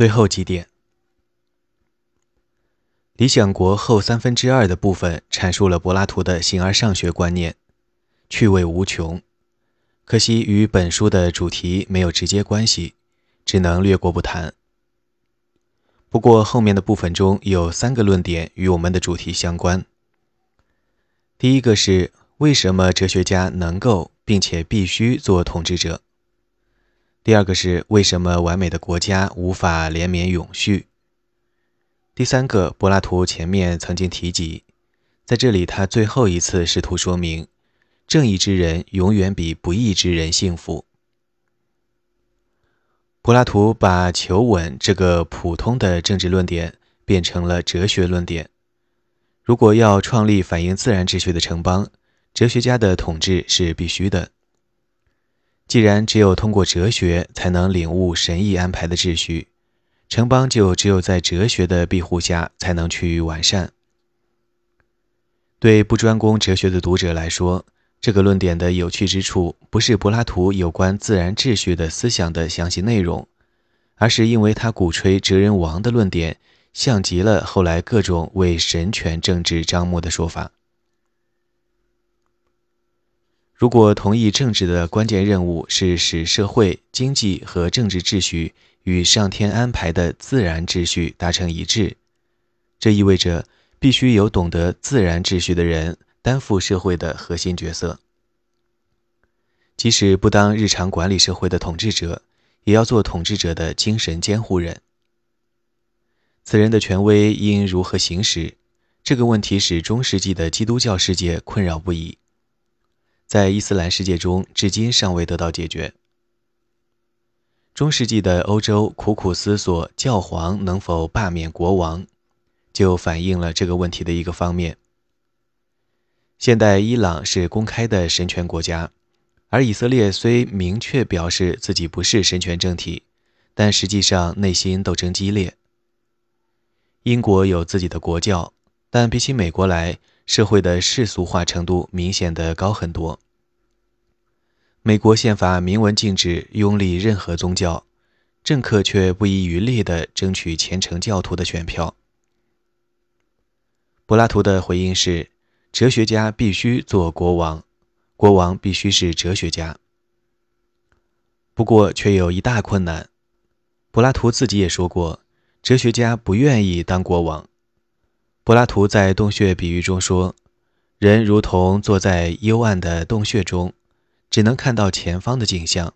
最后几点，《理想国》后三分之二的部分阐述了柏拉图的形而上学观念，趣味无穷。可惜与本书的主题没有直接关系，只能略过不谈。不过后面的部分中有三个论点与我们的主题相关。第一个是为什么哲学家能够并且必须做统治者？第二个是为什么完美的国家无法连绵永续？第三个，柏拉图前面曾经提及，在这里他最后一次试图说明。正义之人永远比不义之人幸福。柏拉图把求稳这个普通的政治论点变成了哲学论点。如果要创立反映自然秩序的城邦，哲学家的统治是必须的。既然只有通过哲学才能领悟神意安排的秩序，城邦就只有在哲学的庇护下才能趋于完善。对不专攻哲学的读者来说，这个论点的有趣之处，不是柏拉图有关自然秩序的思想的详细内容，而是因为他鼓吹哲人王的论点，像极了后来各种为神权政治张目的说法。如果同意政治的关键任务是使社会、经济和政治秩序与上天安排的自然秩序达成一致，这意味着必须有懂得自然秩序的人。担负社会的核心角色，即使不当日常管理社会的统治者，也要做统治者的精神监护人。此人的权威应如何行使？这个问题使中世纪的基督教世界困扰不已，在伊斯兰世界中至今尚未得到解决。中世纪的欧洲苦苦思索教皇能否罢免国王，就反映了这个问题的一个方面。现代伊朗是公开的神权国家，而以色列虽明确表示自己不是神权政体，但实际上内心斗争激烈。英国有自己的国教，但比起美国来，社会的世俗化程度明显的高很多。美国宪法明文禁止拥立任何宗教，政客却不遗余力地争取虔诚教徒的选票。柏拉图的回应是。哲学家必须做国王，国王必须是哲学家。不过，却有一大困难。柏拉图自己也说过，哲学家不愿意当国王。柏拉图在洞穴比喻中说：“人如同坐在幽暗的洞穴中，只能看到前方的景象。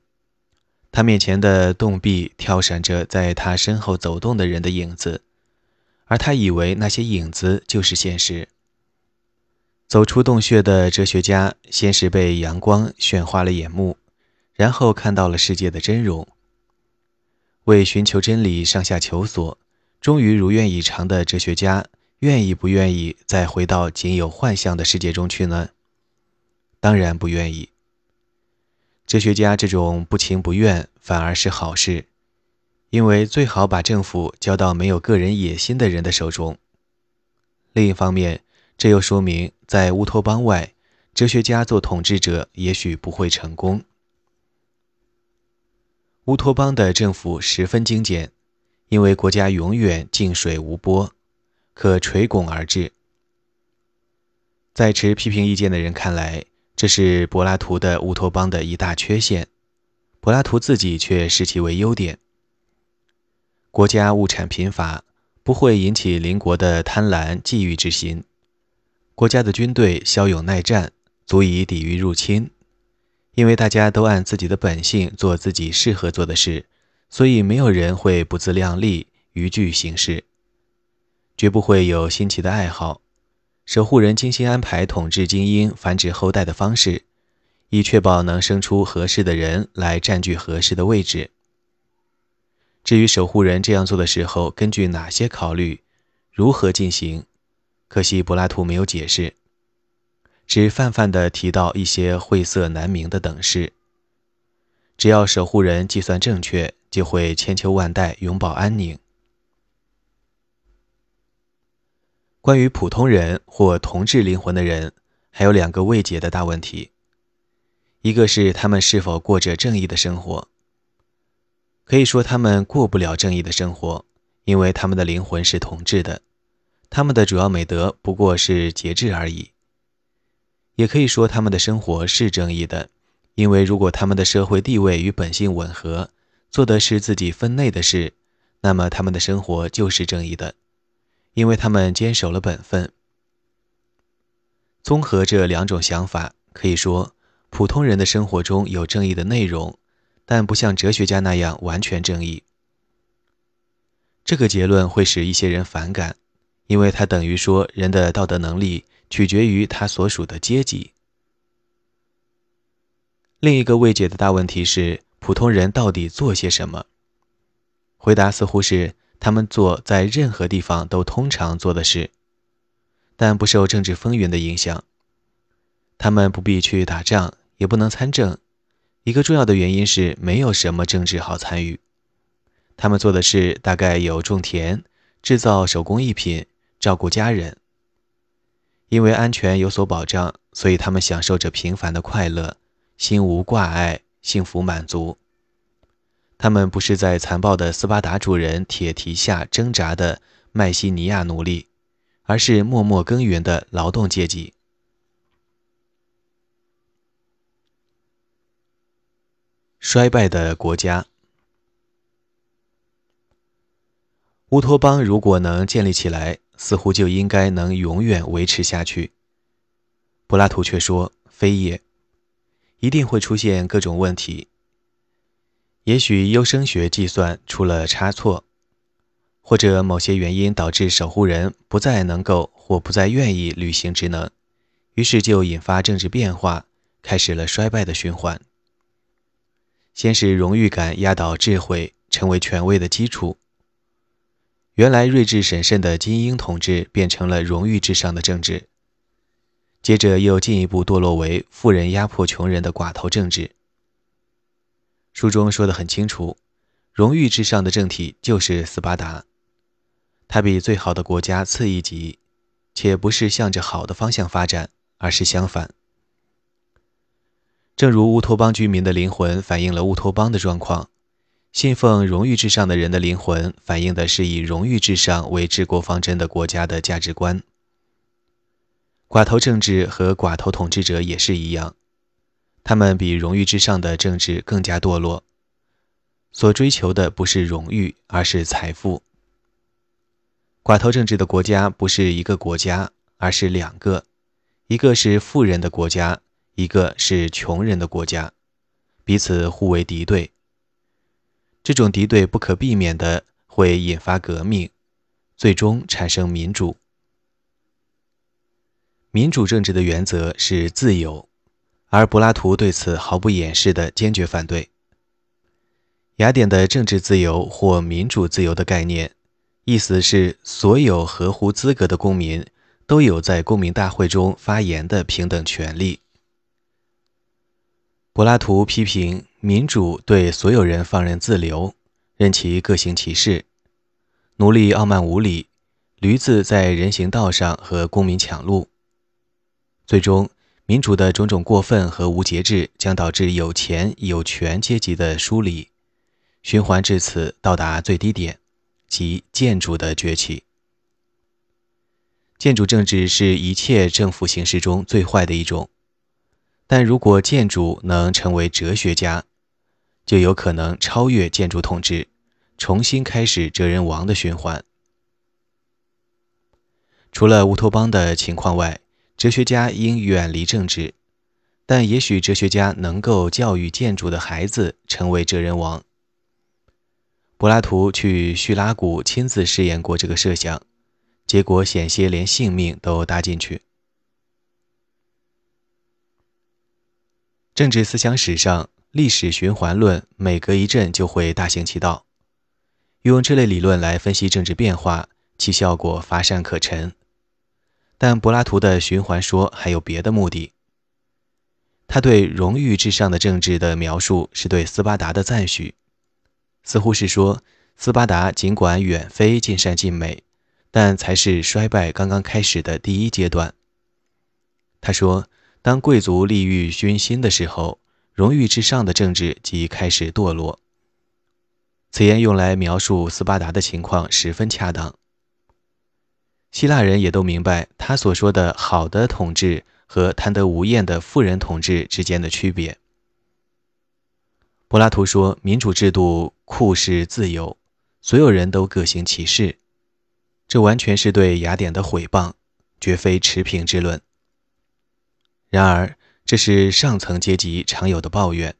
他面前的洞壁跳闪着在他身后走动的人的影子，而他以为那些影子就是现实。”走出洞穴的哲学家，先是被阳光炫花了眼目，然后看到了世界的真容。为寻求真理上下求索，终于如愿以偿的哲学家，愿意不愿意再回到仅有幻象的世界中去呢？当然不愿意。哲学家这种不情不愿，反而是好事，因为最好把政府交到没有个人野心的人的手中。另一方面，这又说明，在乌托邦外，哲学家做统治者也许不会成功。乌托邦的政府十分精简，因为国家永远静水无波，可垂拱而治。在持批评意见的人看来，这是柏拉图的乌托邦的一大缺陷，柏拉图自己却视其为优点。国家物产贫乏，不会引起邻国的贪婪觊觎之心。国家的军队骁勇耐战，足以抵御入侵。因为大家都按自己的本性做自己适合做的事，所以没有人会不自量力、逾矩行事，绝不会有新奇的爱好。守护人精心安排统治精英、繁殖后代的方式，以确保能生出合适的人来占据合适的位置。至于守护人这样做的时候，根据哪些考虑，如何进行？可惜柏拉图没有解释，只泛泛地提到一些晦涩难明的等式。只要守护人计算正确，就会千秋万代永保安宁。关于普通人或同质灵魂的人，还有两个未解的大问题：一个是他们是否过着正义的生活。可以说他们过不了正义的生活，因为他们的灵魂是同质的，他们的主要美德不过是节制而已。也可以说他们的生活是正义的，因为如果他们的社会地位与本性吻合，做的是自己分内的事，那么他们的生活就是正义的，因为他们坚守了本分。综合这两种想法，可以说普通人的生活中有正义的内容，但不像哲学家那样完全正义。这个结论会使一些人反感，因为它等于说人的道德能力取决于他所属的阶级。另一个未解的大问题是：普通人到底做些什么？回答似乎是他们做在任何地方都通常做的事。但不受政治风云的影响，他们不必去打仗，也不能参政。一个重要的原因是没有什么政治好参与。他们做的事大概有种田、制造手工艺品、照顾家人。因为安全有所保障，所以他们享受着平凡的快乐，心无挂碍，幸福满足。他们不是在残暴的斯巴达主人铁蹄下挣扎的麦西尼亚奴隶。而是默默耕耘的劳动阶级。衰败的国家，乌托邦如果能建立起来，似乎就应该能永远维持下去。柏拉图却说：“非也，一定会出现各种问题。也许优生学计算出了差错。”或者某些原因导致守护人不再能够或不再愿意履行职能，于是就引发政治变化，开始了衰败的循环。先是荣誉感压倒智慧，成为权威的基础。原来睿智审慎的精英统治变成了荣誉至上的政治，接着又进一步堕落为富人压迫穷人的寡头政治。书中说得很清楚，荣誉至上的政体就是斯巴达。它比最好的国家次一级，且不是向着好的方向发展，而是相反。正如乌托邦居民的灵魂反映了乌托邦的状况，信奉荣誉至上的人的灵魂反映的是以荣誉至上为治国方针的国家的价值观。寡头政治和寡头统治者也是一样，他们比荣誉之上的政治更加堕落，所追求的不是荣誉，而是财富。寡头政治的国家不是一个国家，而是两个，一个是富人的国家，一个是穷人的国家，彼此互为敌对。这种敌对不可避免的会引发革命，最终产生民主。民主政治的原则是自由，而柏拉图对此毫不掩饰的坚决反对。雅典的政治自由或民主自由的概念。意思是，所有合乎资格的公民都有在公民大会中发言的平等权利。柏拉图批评民主对所有人放任自流，任其各行其事，奴隶傲慢无礼，驴子在人行道上和公民抢路。最终，民主的种种过分和无节制将导致有钱有权阶级的疏离，循环至此到达最低点。即建筑的崛起。建筑政治是一切政府形式中最坏的一种，但如果建筑能成为哲学家，就有可能超越建筑统治，重新开始哲人王的循环。除了乌托邦的情况外，哲学家应远离政治，但也许哲学家能够教育建筑的孩子成为哲人王。柏拉图去叙拉古亲自试验过这个设想，结果险些连性命都搭进去。政治思想史上，历史循环论每隔一阵就会大行其道，用这类理论来分析政治变化，其效果乏善可陈。但柏拉图的循环说还有别的目的。他对荣誉至上的政治的描述是对斯巴达的赞许。似乎是说，斯巴达尽管远非尽善尽美，但才是衰败刚刚开始的第一阶段。他说，当贵族利欲熏心的时候，荣誉至上的政治即开始堕落。此言用来描述斯巴达的情况十分恰当。希腊人也都明白他所说的好的统治和贪得无厌的富人统治之间的区别。柏拉图说，民主制度酷使自由，所有人都各行其事，这完全是对雅典的毁谤，绝非持平之论。然而，这是上层阶级常有的抱怨。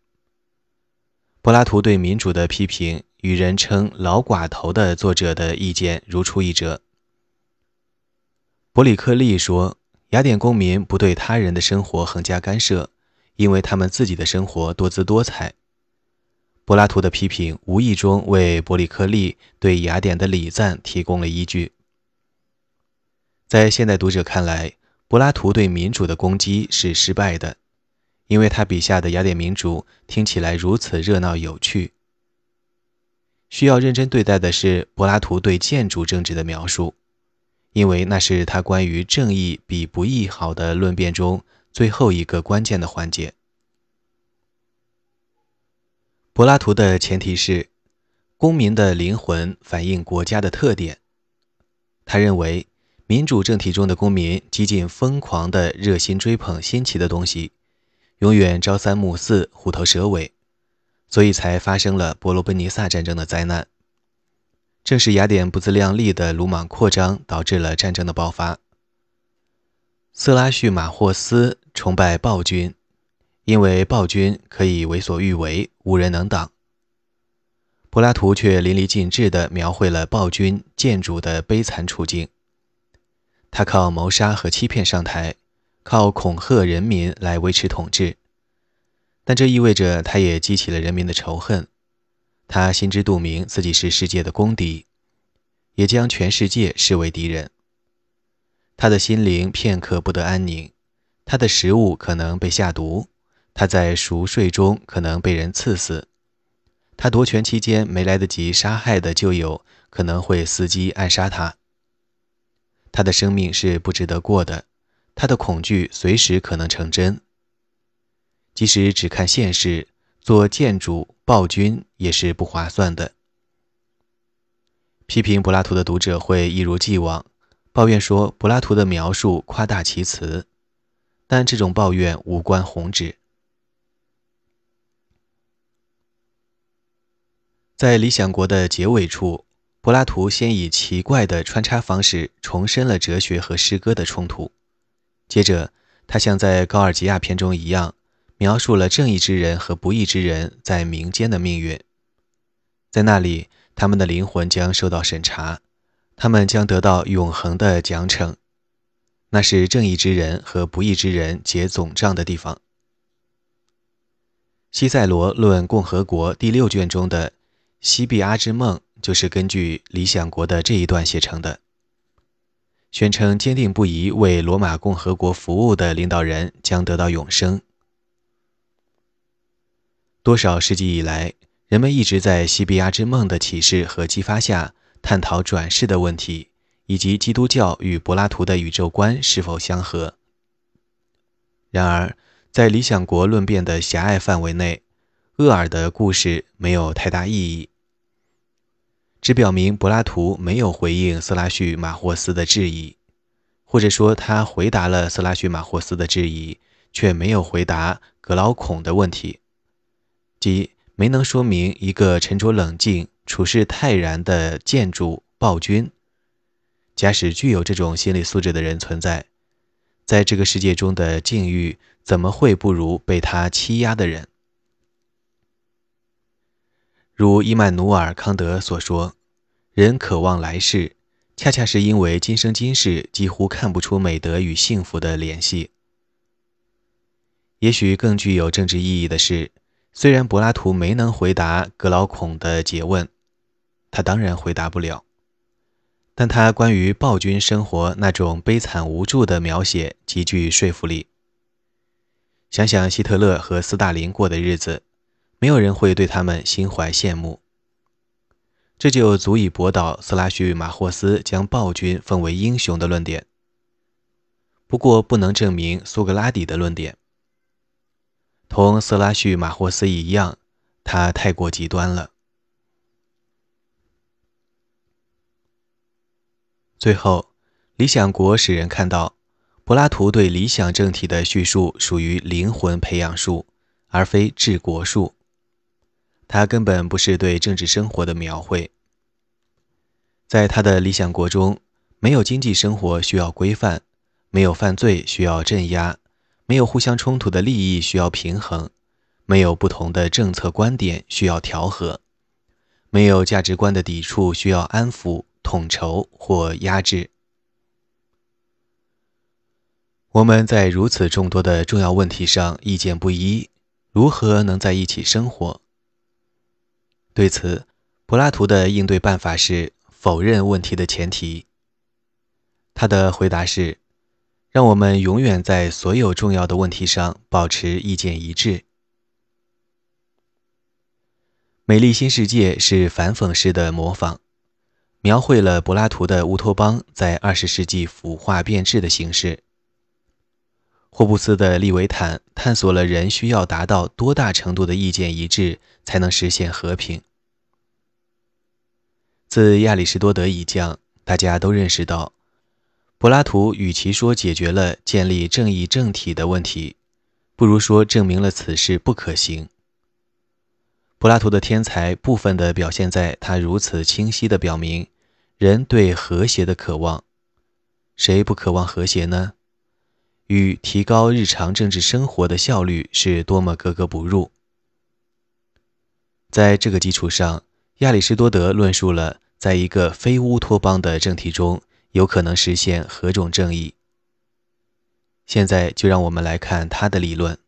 柏拉图对民主的批评与人称“老寡头”的作者的意见如出一辙。伯里克利说，雅典公民不对他人的生活横加干涉，因为他们自己的生活多姿多彩。柏拉图的批评无意中为伯里克利对雅典的礼赞提供了依据。在现代读者看来，柏拉图对民主的攻击是失败的，因为他笔下的雅典民主听起来如此热闹有趣。需要认真对待的是柏拉图对建筑政治的描述，因为那是他关于正义比不义好的论辩中最后一个关键的环节。柏拉图的前提是，公民的灵魂反映国家的特点。他认为，民主政体中的公民几近疯狂地热心追捧新奇的东西，永远朝三暮四、虎头蛇尾，所以才发生了伯罗奔尼撒战争的灾难。正是雅典不自量力的鲁莽扩张导致了战争的爆发。色拉叙马霍斯崇拜暴君。因为暴君可以为所欲为，无人能挡。柏拉图却淋漓尽致地描绘了暴君建主的悲惨处境。他靠谋杀和欺骗上台，靠恐吓人民来维持统治，但这意味着他也激起了人民的仇恨。他心知肚明自己是世界的公敌，也将全世界视为敌人。他的心灵片刻不得安宁，他的食物可能被下毒。他在熟睡中可能被人刺死，他夺权期间没来得及杀害的旧友可能会伺机暗杀他。他的生命是不值得过的，他的恐惧随时可能成真。即使只看现实，做建筑暴君也是不划算的。批评柏拉图的读者会一如既往抱怨说柏拉图的描述夸大其词，但这种抱怨无关宏旨。在《理想国》的结尾处，柏拉图先以奇怪的穿插方式重申了哲学和诗歌的冲突。接着，他像在《高尔吉亚》篇中一样，描述了正义之人和不义之人在民间的命运。在那里，他们的灵魂将受到审查，他们将得到永恒的奖惩。那是正义之人和不义之人结总账的地方。西塞罗论共和国第六卷中的。西庇阿之梦就是根据《理想国》的这一段写成的，宣称坚定不移为罗马共和国服务的领导人将得到永生。多少世纪以来，人们一直在西比亚之梦的启示和激发下探讨转世的问题，以及基督教与柏拉图的宇宙观是否相合。然而，在《理想国》论辩的狭隘范围内，厄尔的故事没有太大意义。只表明柏拉图没有回应色拉叙马霍斯的质疑，或者说他回答了色拉叙马霍斯的质疑，却没有回答格劳孔的问题，即没能说明一个沉着冷静、处事泰然的建筑暴君，假使具有这种心理素质的人存在，在这个世界中的境遇怎么会不如被他欺压的人？如伊曼努尔·康德所说：“人渴望来世，恰恰是因为今生今世几乎看不出美德与幸福的联系。”也许更具有政治意义的是，虽然柏拉图没能回答格劳孔的诘问，他当然回答不了，但他关于暴君生活那种悲惨无助的描写极具说服力。想想希特勒和斯大林过的日子。没有人会对他们心怀羡慕，这就足以驳倒斯拉叙马霍斯将暴君奉为英雄的论点。不过，不能证明苏格拉底的论点。同色拉叙马霍斯一样他太过极端了。最后理想国使人看到柏拉图对理想政体的叙述属于灵魂培养术而非治国术。他根本不是对政治生活的描绘。在他的理想国中没有经济生活需要规范没有犯罪需要镇压没有互相冲突的利益需要平衡，没有不同的政策观点需要调和，没有价值观的抵触需要安抚、统筹或压制。我们在如此众多的重要问题上意见不一，如何能在一起生活？对此，柏拉图的应对办法是。否认问题的前提。他的回答是：让我们永远在所有重要的问题上保持意见一致。《美丽新世界》是反讽式的模仿，描绘了柏拉图的乌托邦在二十世纪腐化变质的形式。霍布斯的《利维坦》探索了人需要达到多大程度的意见一致才能实现和平。自亚里士多德一降，大家都认识到，柏拉图与其说解决了建立正义政体的问题，不如说证明了此事不可行。柏拉图的天才部分地表现在他如此清晰地表明人对和谐的渴望。谁不渴望和谐呢？与提高日常政治生活的效率是多么格格不入。在这个基础上，亚里士多德论述了。在一个非乌托邦的政体中，有可能实现何种正义？现在就让我们来看他的理论。